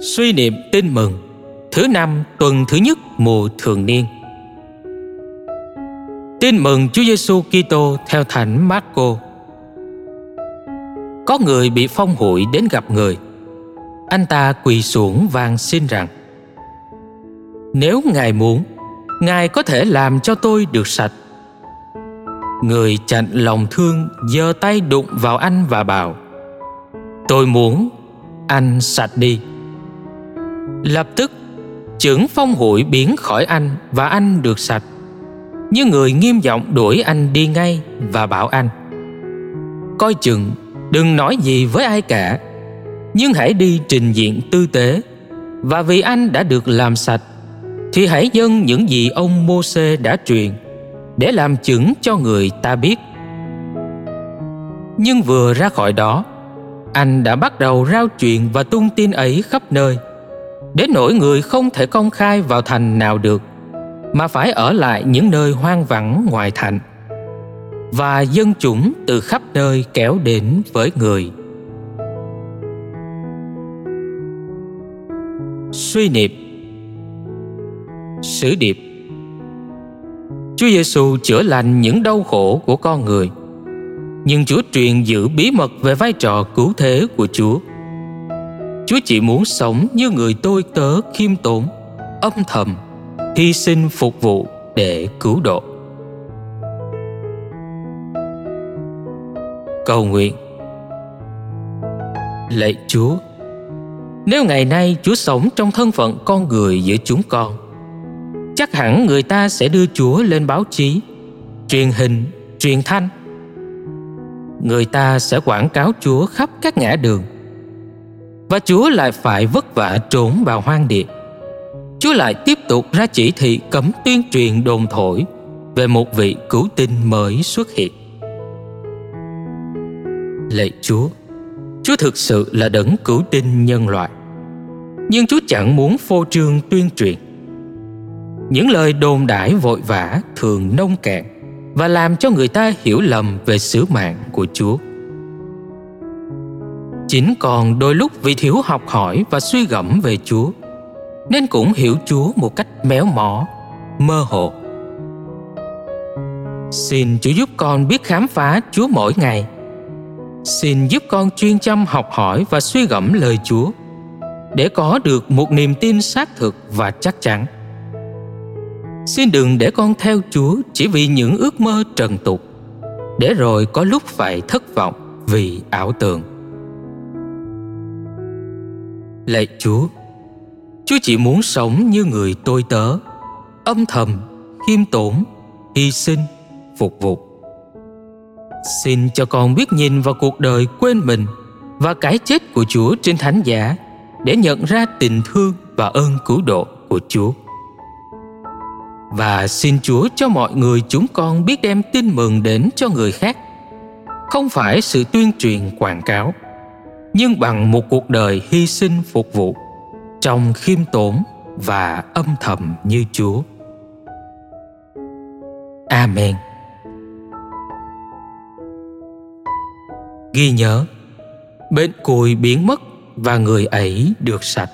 Suy niệm tin mừng Thứ năm tuần thứ nhất mùa thường niên Tin mừng Chúa Giêsu Kitô theo Thánh Marco. Có người bị phong hụi đến gặp người. Anh ta quỳ xuống van xin rằng: Nếu Ngài muốn, Ngài có thể làm cho tôi được sạch. Người chặn lòng thương giơ tay đụng vào anh và bảo: Tôi muốn anh sạch đi. Lập tức, trưởng phong hụi biến khỏi anh và anh được sạch. Nhưng người nghiêm giọng đuổi anh đi ngay và bảo anh, coi chừng, đừng nói gì với ai cả, nhưng hãy đi trình diện tư tế. Và vì anh đã được làm sạch, thì hãy dâng những gì ông mô xê đã truyền để làm chứng cho người ta biết. Nhưng vừa ra khỏi đó, anh đã bắt đầu rao chuyện và tung tin ấy khắp nơi đến nỗi người không thể công khai vào thành nào được, mà phải ở lại những nơi hoang vắng ngoài thành. Và dân chúng từ khắp nơi kéo đến với người. Suy niệm. Sử điệp. Chúa Giêsu chữa lành những đau khổ của con người, nhưng Chúa truyền giữ bí mật về vai trò cứu thế của Chúa. Chúa chỉ muốn sống như người tôi tớ khiêm tốn, âm thầm hy sinh phục vụ để cứu độ. Cầu nguyện. Lạy chúa nếu ngày nay chúa sống trong thân phận con người giữa chúng con chắc hẳn người ta sẽ đưa chúa lên báo chí truyền hình truyền thanh. Người ta sẽ quảng cáo chúa khắp các ngã đường và chúa lại phải vất vả trốn vào hoang địa Chúa lại tiếp tục ra chỉ thị cấm tuyên truyền đồn thổi về một vị cứu tinh mới xuất hiện. Lạy Chúa, Chúa thực sự là đấng cứu tinh nhân loại. Nhưng Chúa chẳng muốn phô trương tuyên truyền. Những lời đồn đãi vội vã thường nông cạn và làm cho người ta hiểu lầm về sứ mạng của Chúa. Chính còn đôi lúc vì thiếu học hỏi và suy gẫm về Chúa – nên cũng hiểu Chúa một cách méo mó, mơ hồ. Xin Chúa giúp con biết khám phá Chúa mỗi ngày. Xin giúp con chuyên chăm học hỏi và suy gẫm lời Chúa để có được một niềm tin xác thực và chắc chắn. Xin đừng để con theo Chúa chỉ vì những ước mơ trần tục, để rồi có lúc phải thất vọng vì ảo tưởng. Lạy Chúa, Chúa chỉ muốn sống như người tôi tớ, âm thầm, khiêm tốn, hy sinh, phục vụ. Xin cho con biết nhìn vào cuộc đời quên mình và cái chết của Chúa trên thánh giả để nhận ra tình thương và ơn cứu độ của Chúa. Và xin Chúa cho mọi người chúng con biết đem tin mừng đến cho người khác, không phải sự tuyên truyền quảng cáo, nhưng bằng một cuộc đời hy sinh phục vụ trong khiêm tốn và âm thầm như Chúa. Amen. Ghi nhớ, bệnh cùi biến mất và người ấy được sạch.